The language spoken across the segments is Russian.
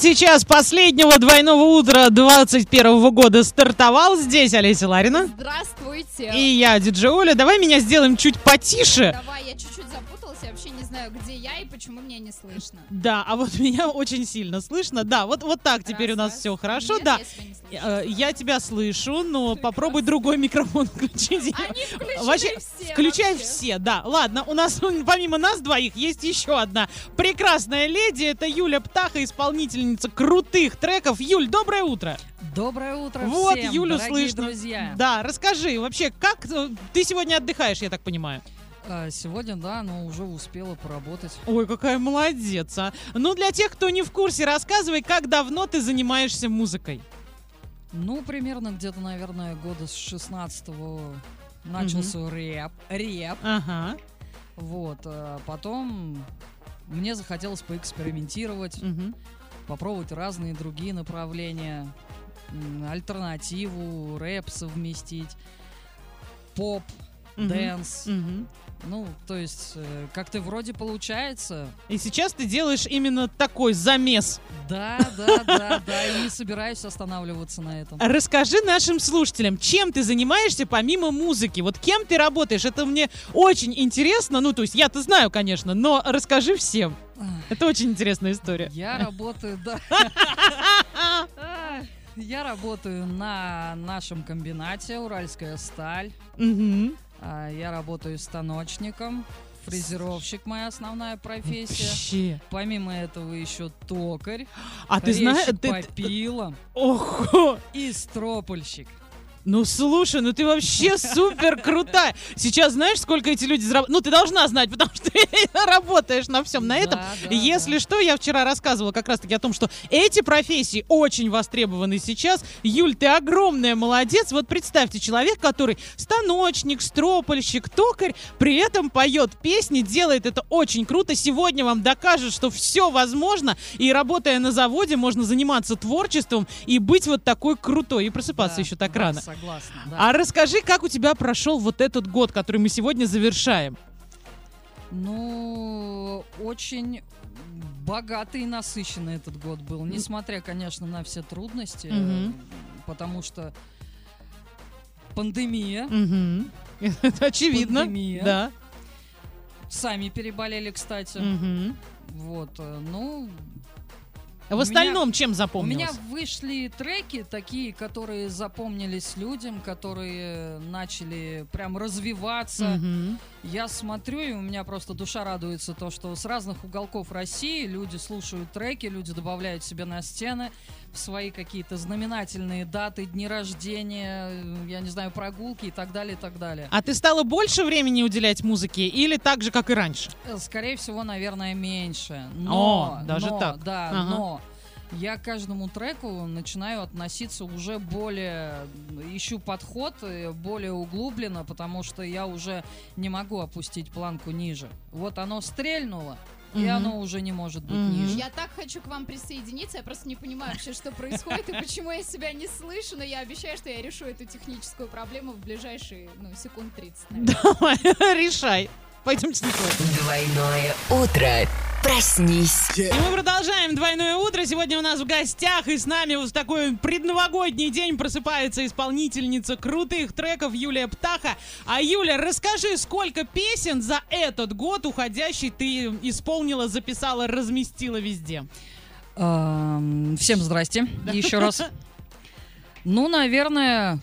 Третий час последнего двойного утра 21 года стартовал. Здесь Олеся Ларина. Здравствуйте. И я, диджей Оля. Давай меня сделаем чуть потише. Давай, я чуть-чуть я вообще не знаю, где я и почему меня не слышно. Да, а вот меня очень сильно слышно. Да, вот, вот так теперь Раз, у нас раз. все хорошо. Нет, да. я себя не слышу. Э, Я тебя слышу, но Прекрасно. попробуй другой микрофон включить. Они Вообще, все. Включай вообще. все, да. Ладно, у нас помимо нас двоих есть еще одна прекрасная леди. Это Юля Птаха, исполнительница крутых треков. Юль, доброе утро. Доброе утро Вот, всем, Юлю дорогие слышно. друзья. Да, расскажи, вообще, как э, ты сегодня отдыхаешь, я так понимаю? А, Сегодня, да, но уже успела поработать. Ой, какая молодец, а. Ну, для тех, кто не в курсе, рассказывай, как давно ты занимаешься музыкой. Ну, примерно где-то, наверное, года с 16-го начался рэп. Рэп. Ага. Вот. а Потом мне захотелось поэкспериментировать, мгм. попробовать разные другие направления, альтернативу, рэп совместить, поп. Дэнс. Ну, то есть, э, как-то вроде получается. И сейчас ты делаешь именно такой замес. Да, да, да, да, и не собираюсь останавливаться на этом. Расскажи нашим слушателям, чем ты занимаешься помимо музыки? Вот кем ты работаешь? Это мне очень интересно. Ну, то есть я-то знаю, конечно, но расскажи всем. Это очень интересная история. Я работаю, да. Я работаю на нашем комбинате Уральская сталь. А, Я работаю станочником. Фрезеровщик моя основная профессия. Вообще. Помимо этого еще токарь, А ты знаешь, ты... по пилам Ого! и стропольщик. Ну слушай, ну ты вообще супер крутая. Сейчас знаешь, сколько эти люди зарабатывают? Ну ты должна знать, потому что ты работаешь на всем на этом. Да, да, Если да. что, я вчера рассказывала как раз-таки о том, что эти профессии очень востребованы сейчас. Юль, ты огромная молодец. Вот представьте, человек, который станочник, стропольщик, токарь, при этом поет песни, делает это очень круто. Сегодня вам докажет, что все возможно. И работая на заводе, можно заниматься творчеством и быть вот такой крутой. И просыпаться Да, еще так рано. Согласна, да. А расскажи, как у тебя прошел вот этот год, который мы сегодня завершаем? Ну, очень богатый и насыщенный этот год был, несмотря, конечно, на все трудности, э, потому что пандемия, Мгм. Это очевидно. Пандемия. Да. сами переболели, кстати, Мгм. вот, э, ну, В У остальном чем у меня запомнилось? вышли треки такие, которые запомнились людям, которые начали прям развиваться, Мгм. Я смотрю, и у меня просто душа радуется то, что с разных уголков России люди слушают треки, люди добавляют себе на стены в свои какие-то знаменательные даты, дни рождения, э, я не знаю, прогулки и так далее, и так далее. А ты стала больше времени уделять музыке или так же, как и раньше? Э, Скорее всего, наверное, меньше. Но, О, даже но, так. Да, Ага. но я к каждому треку начинаю относиться уже более, ищу подход э, более углубленно, потому что я уже не могу опустить планку ниже. Вот оно стрельнуло, и Мгм. оно уже не может быть Мгм. ниже. Я так хочу к вам присоединиться, я просто не понимаю вообще, что происходит и почему я себя не слышу, но я обещаю, что я решу эту техническую проблему в ближайшие, ну, секунд 30. наверное. Давай, решай. Пойдемте на. Двойное утро. Проснись. И мы продолжаем двойное утро. Сегодня у нас в гостях и с нами вот в такой предновогодний день просыпается исполнительница крутых треков Юлия Птаха. А Юля, расскажи, сколько песен за этот год уходящий ты исполнила, записала, разместила везде? Ам, Всем здрасте еще раз. Ну, наверное,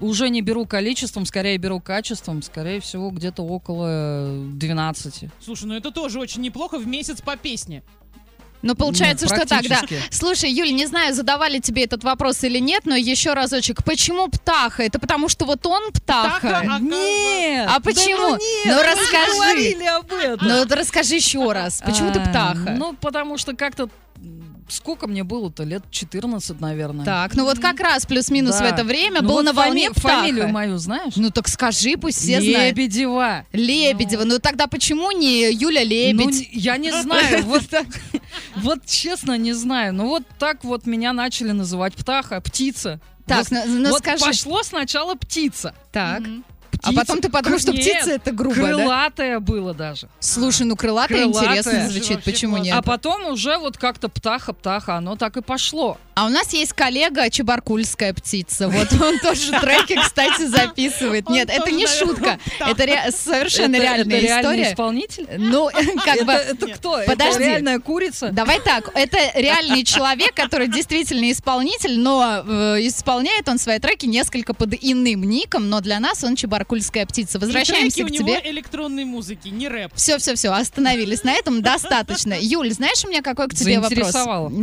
уже не беру количеством, скорее беру качеством. Скорее всего, где-то около 12. Слушай, ну это тоже очень неплохо в месяц по песне. Ну, получается, Ну, что так, да. Слушай, Юль, не знаю, задавали тебе этот вопрос или нет, но еще разочек. Почему птаха? Это потому, что вот он птаха? Птаха, а- Нет! А почему? Да ну нет, Ну, расскажи. говорили об этом. Ну, вот расскажи еще раз. Почему ты А, птаха? Ну, потому что как-то... Сколько мне было-то? Лет 14, наверное. Так, ну вот как раз плюс-минус Да. в это время Ну был вот на волне фами- птаха. Фамилию мою знаешь? Ну так скажи, пусть все знают. Лебедева. Лебедева. Ну тогда почему не Юля Ну, Лебедь? я не знаю, вот, вот честно не знаю. Ну вот так вот меня начали называть птаха, птица. Так, Вот- ну, ну вот скажи. пошло сначала птица. Так. Птица. А потом ты подумал, что Нет, птица это грубо, да? Крылатая было даже. Слушай, ну крылатая Крылатая. интересно звучит, почему нет? А потом уже вот как-то птаха-птаха, оно так и пошло. А у нас есть коллега Чебаркульская птица. Вот он тоже треки, кстати, записывает. Нет, это не шутка. Это совершенно реальная это реальный история. исполнитель? Ну, как бы... это кто? Подожди. Реальная курица? Давай так, это реальный человек, который действительно исполнитель, но э, исполняет он свои треки несколько под иным ником, но для нас он Чебаркульская птица. Возвращаемся к у него тебе. электронной музыки, не рэп. Все-все-все, остановились на этом, достаточно. Юль, знаешь, у меня какой к тебе вопрос?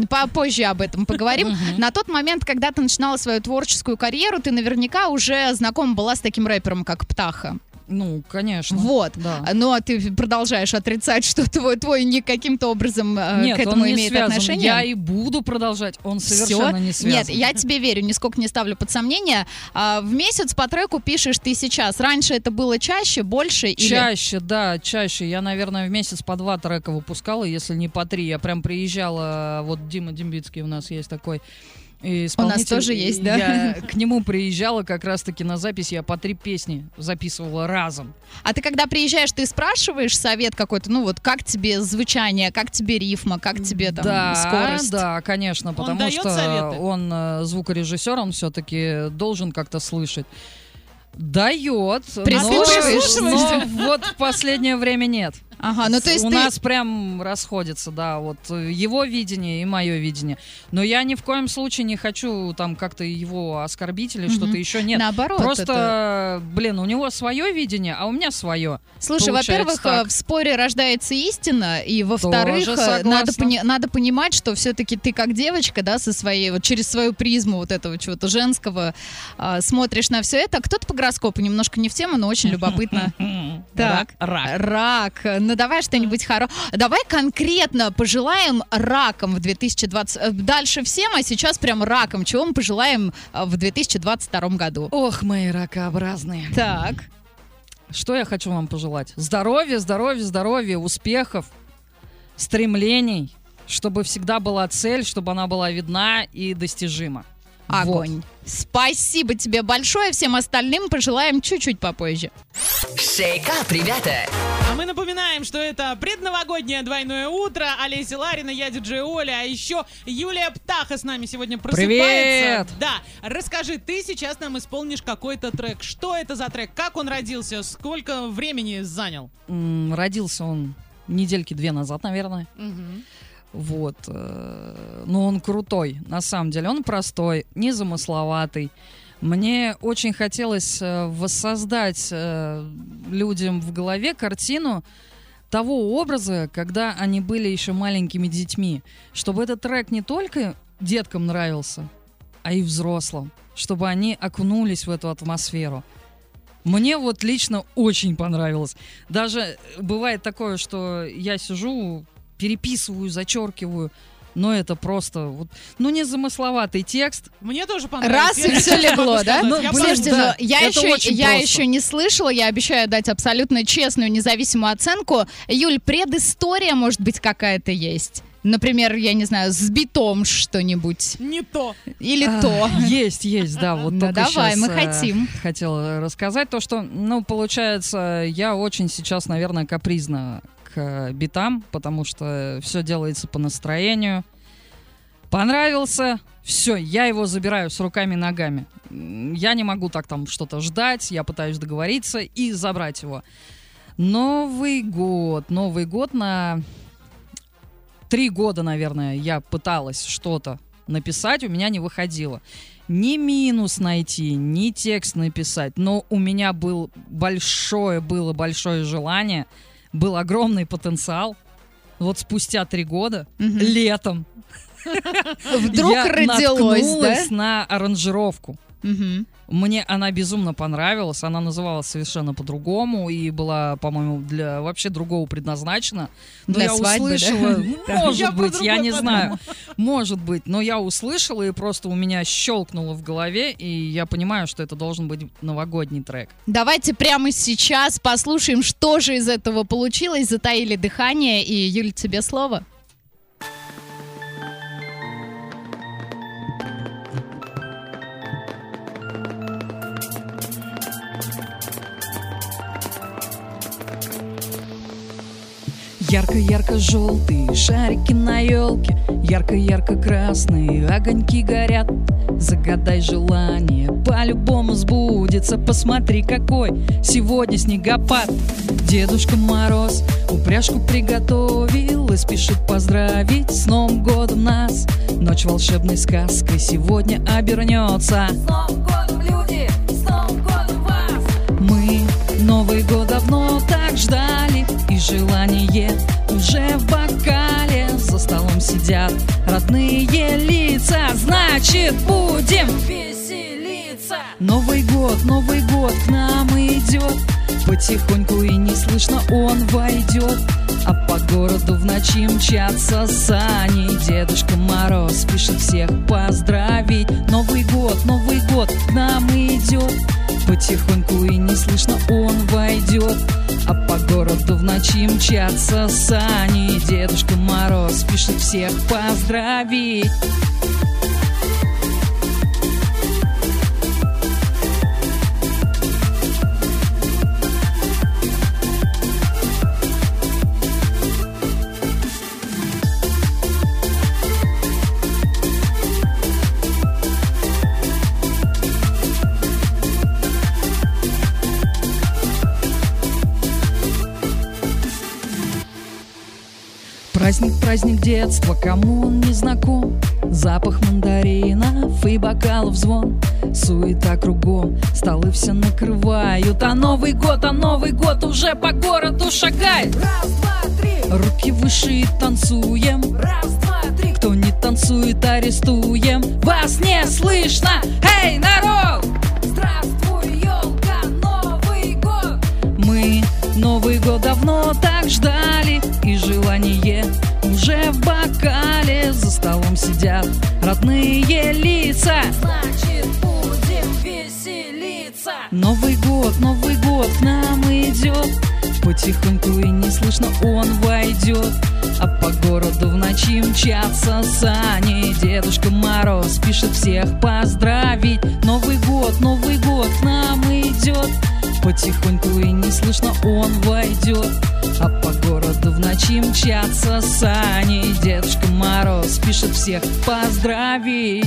Попозже об этом поговорим. На тот момент, когда ты начинала свою творческую карьеру, ты наверняка уже знакома была с таким рэпером, как Птаха. Ну, конечно. Вот. Да. Но ты продолжаешь отрицать, что твой, твой ник каким-то образом э, Нет, к этому он не имеет связан. отношение. Я и буду продолжать. Он Всё? совершенно не связан. Нет, я тебе верю, нисколько не ставлю под сомнение. А, в месяц по треку пишешь ты сейчас. Раньше это было чаще, больше или... Чаще, да, чаще. Я, наверное, в месяц по два трека выпускала, если не по три. Я прям приезжала, вот Дима Дембицкий у нас есть такой исполнитель. тоже есть, да? Я к нему приезжала как раз-таки на запись, я по три песни записывала разом. А ты когда приезжаешь, ты спрашиваешь совет какой-то, ну вот как тебе звучание, как тебе рифма, как тебе там да, скорость? да, конечно, потому дает что советы? он э, звукорежиссер, он все-таки должен как-то слышать. Дает, но, Прислушиваешься? но вот в последнее время нет. Ага, ну то есть У ты... нас прям расходится, да, вот э, его видение и мое видение. Но я ни в коем случае не хочу там как-то его оскорбить или Мгм. что-то еще. Нет. Наоборот, Просто, это- блин, у него свое видение, а у меня свое. Слушай, во-первых, э, в споре рождается истина, и во-вторых, э, надо, пони- надо понимать, что все-таки ты как девочка, да, со своей, вот через свою призму вот этого чего-то женского а, смотришь на все это. Кто-то по гороскопу немножко не в тему, но очень любопытно. Так. Рак. рак. Ну давай что-нибудь хорошее. Давай конкретно пожелаем ракам в 2020... э, Дальше всем, а сейчас прям ракам. Чего мы пожелаем э, в 2022 году? Ох, мои ракообразные. Так. Что я хочу вам пожелать? Здоровья, здоровья, здоровья, успехов, стремлений, чтобы всегда была цель, чтобы она была видна и достижима. Огонь. Спасибо тебе большое. Всем остальным пожелаем чуть-чуть попозже. Шейкап, ребята! А мы напоминаем, что это предновогоднее двойное утро. Олеся Ларина, я диджей Оля, а еще Юлия Птаха с нами сегодня просыпается. Привет! Да, расскажи, ты сейчас нам исполнишь какой-то трек. Что это за трек? Как он родился? Сколько времени занял? М, Родился он недельки две назад, наверное. Мгм. Вот. э, Но он крутой, на самом деле. Он простой, незамысловатый. Мне очень хотелось э, воссоздать э, людям в голове картину того образа, когда они были еще маленькими детьми. Чтобы этот трек не только деткам нравился, а и взрослым. Чтобы они окунулись в эту атмосферу. Мне вот лично очень понравилось. Даже бывает такое, что я сижу, переписываю, зачеркиваю, но это просто вот, ну не замысловатый текст. Мне тоже понравилось. Раз и все легло, да? Ну, Я блин, Слушайте, да, я, это еще, я просто. еще не слышала, я обещаю дать абсолютно честную, независимую оценку. Юль, предыстория, может быть, какая-то есть? Например, я не знаю, с битом что-нибудь. Не то. Или А, то. Есть, есть, да. Вот Ну, только давай, щас, мы э, хотим. Хотела рассказать то, что, ну, получается, я очень сейчас, наверное, капризна к битам, потому что все делается по настроению. Понравился, все, я его забираю с руками и ногами. Я не могу так там что-то ждать, я пытаюсь договориться и забрать его. Новый год, Новый год на три года, наверное, я пыталась что-то написать, у меня не выходило. Ни минус найти, ни текст написать, но у меня был большое, было большое желание, был огромный потенциал. Вот спустя три года, Мгм. летом, Вдруг я родилось, да? наткнулась на аранжировку. Мгм. Мне она безумно понравилась. Она называлась совершенно по-другому и была, по-моему, для вообще другого предназначена. Но Для я свадьбы, да? услышала, ну, Я может про быть, я не подумала. знаю, может быть, но я услышала и просто у меня щелкнуло в голове, и я понимаю, что это должен быть новогодний трек. Давайте прямо сейчас послушаем, что же из этого получилось. Затаили дыхание. И, Юль, тебе слово. Ярко-ярко-желтые шарики на елке, ярко-ярко-красные огоньки горят. Загадай желание, по-любому сбудется. Посмотри, какой сегодня снегопад. Дедушка Мороз упряжку приготовил и спешит поздравить с Новым годом нас. Ночь волшебной сказкой сегодня обернется. С Новым годом, люди! С Новым годом вас! Мы Новый год давно так ждали желание уже в бокале. За столом сидят родные лица. Значит, будем Веселиться! Новый год, Новый год к нам идет. Потихоньку и не слышно он войдет. А по городу в ночи мчатся сани. Дедушка Мороз спешит всех поздравить. Новый год, Новый год к нам идет. Потихоньку и не слышно он войдет А по городу в ночи мчатся сани. Дедушка Мороз спешит всех поздравить Праздник, детства, кому он не знаком Запах мандаринов и бокалов звон Суета кругом, столы все накрывают А Новый год, а Новый год уже по городу шагает Раз, два, три! Руки выше и танцуем Раз, два, три! Кто не танцует, арестуем Вас не слышно! Эй, народ! Здравствуй, елка! Новый год! Мы Новый год давно так ждали И желание уже в бокале. За столом сидят родные лица. Значит, будем веселиться! Новый год, Новый год к нам идет. Потихоньку и не слышно он войдет. А по городу в ночи мчатся сани. Дедушка Мороз пишет всех поздравить. Новый год, Новый год к нам идет Потихоньку и не слышно он войдет. А по городу в ночи мчатся сани. Дедушка Мороз пишет всех поздравить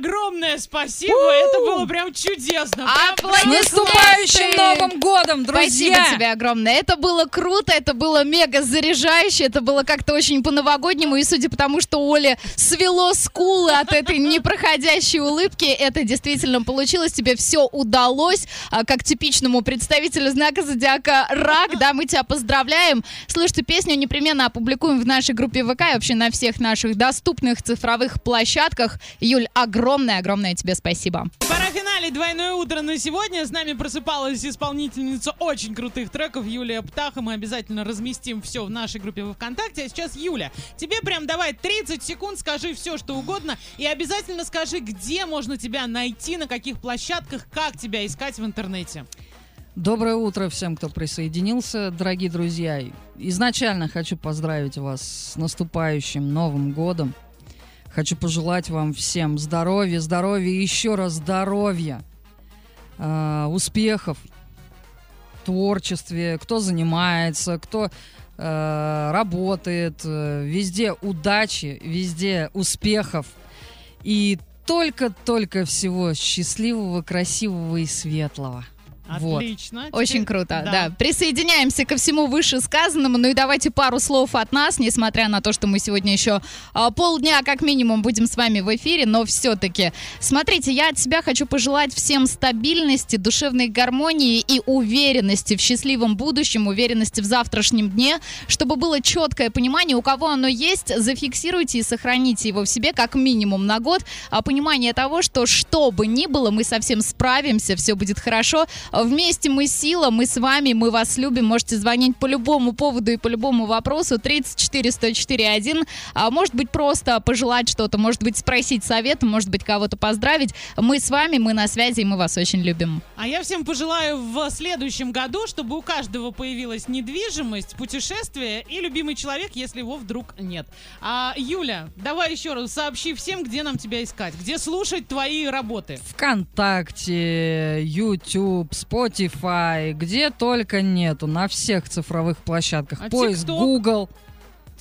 Jack огромное спасибо. Это было прям чудесно. Прям- С наступающим Новым годом, друзья! Спасибо тебе огромное. Это было круто, это было мега заряжающе, это было как-то очень по-новогоднему. И судя по тому, что Оле свело скулы от этой непроходящей улыбки, это действительно получилось. Тебе все удалось. А, Как типичному представителю знака зодиака Рак, да, мы тебя поздравляем. Слушайте, песню непременно опубликуем в нашей группе ВК и вообще на всех наших доступных цифровых площадках. Юль, огромное-огромное тебе спасибо. Пора финалить двойное утро на сегодня. С нами просыпалась исполнительница очень крутых треков Юлия Птаха. Мы обязательно разместим все в нашей группе во ВКонтакте. А сейчас, Юля, тебе прям давай 30 секунд, скажи все, что угодно. И обязательно скажи, где можно тебя найти, на каких площадках, как тебя искать в интернете. Доброе утро всем, кто присоединился, дорогие друзья. Изначально хочу поздравить вас с наступающим Новым годом. Хочу пожелать вам всем здоровья, здоровья и еще раз здоровья, э, успехов в творчестве, кто занимается, кто э, работает, везде удачи, везде успехов и только-только всего счастливого, красивого и светлого. Вот. Отлично. Очень Теперь- круто, да. Присоединяемся ко всему вышесказанному. Ну и давайте пару слов от нас, несмотря на то, что мы сегодня еще а, полдня как минимум будем с вами в эфире, но все-таки. Смотрите, я от себя хочу пожелать всем стабильности, душевной гармонии и уверенности в счастливом будущем, уверенности в завтрашнем дне, чтобы было четкое понимание, у кого оно есть, зафиксируйте и сохраните его в себе как минимум на год. А понимание того, что что бы ни было, мы совсем справимся, все будет хорошо. Вместе мы сила, мы с вами, мы вас любим. Можете звонить по любому поводу и по любому вопросу. 34 104 1. А, может быть, просто пожелать что-то, может быть, спросить совет, может быть, кого-то поздравить. Мы с вами, мы на связи, и мы вас очень любим. А я всем пожелаю в следующем году, чтобы у каждого появилась недвижимость, путешествие и любимый человек, если его вдруг нет. А, Юля, давай еще раз сообщи всем, где нам тебя искать, где слушать твои работы. ВКонтакте, YouTube, Spotify, где только нету, на всех цифровых площадках. А Поиск TikTok? Google.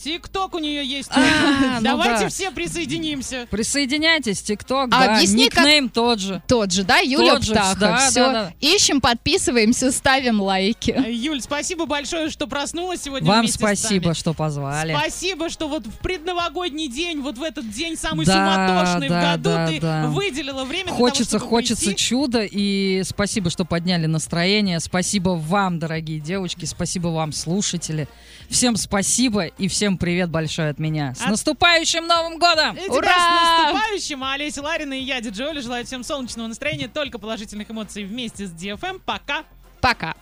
Тикток у нее есть. А, ну Давайте да. все присоединимся. Присоединяйтесь, ТикТок, А да, объясни, как- никнейм тот же. Тот же, да, Юля Тот же, Птаха. да, Все. да, да. Ищем, подписываемся, ставим лайки. Э, Юль, спасибо большое, что проснулась сегодня Вам вместе с спасибо, нами. что позвали. Спасибо, что вот в предновогодний день, вот в этот день самый Да, суматошный да, в году, да, ты да. выделила время Хочется, для того, чтобы хочется прийти. чуда, и спасибо, что подняли настроение. Спасибо вам, дорогие девочки, спасибо вам, слушатели. Всем спасибо и всем привет большой от меня. С От- наступающим Новым годом! И Ура! с наступающим! А Олеся Ларина и я, Диджей Оля, желаю всем солнечного настроения, только положительных эмоций вместе с DFM. Пока! Пока.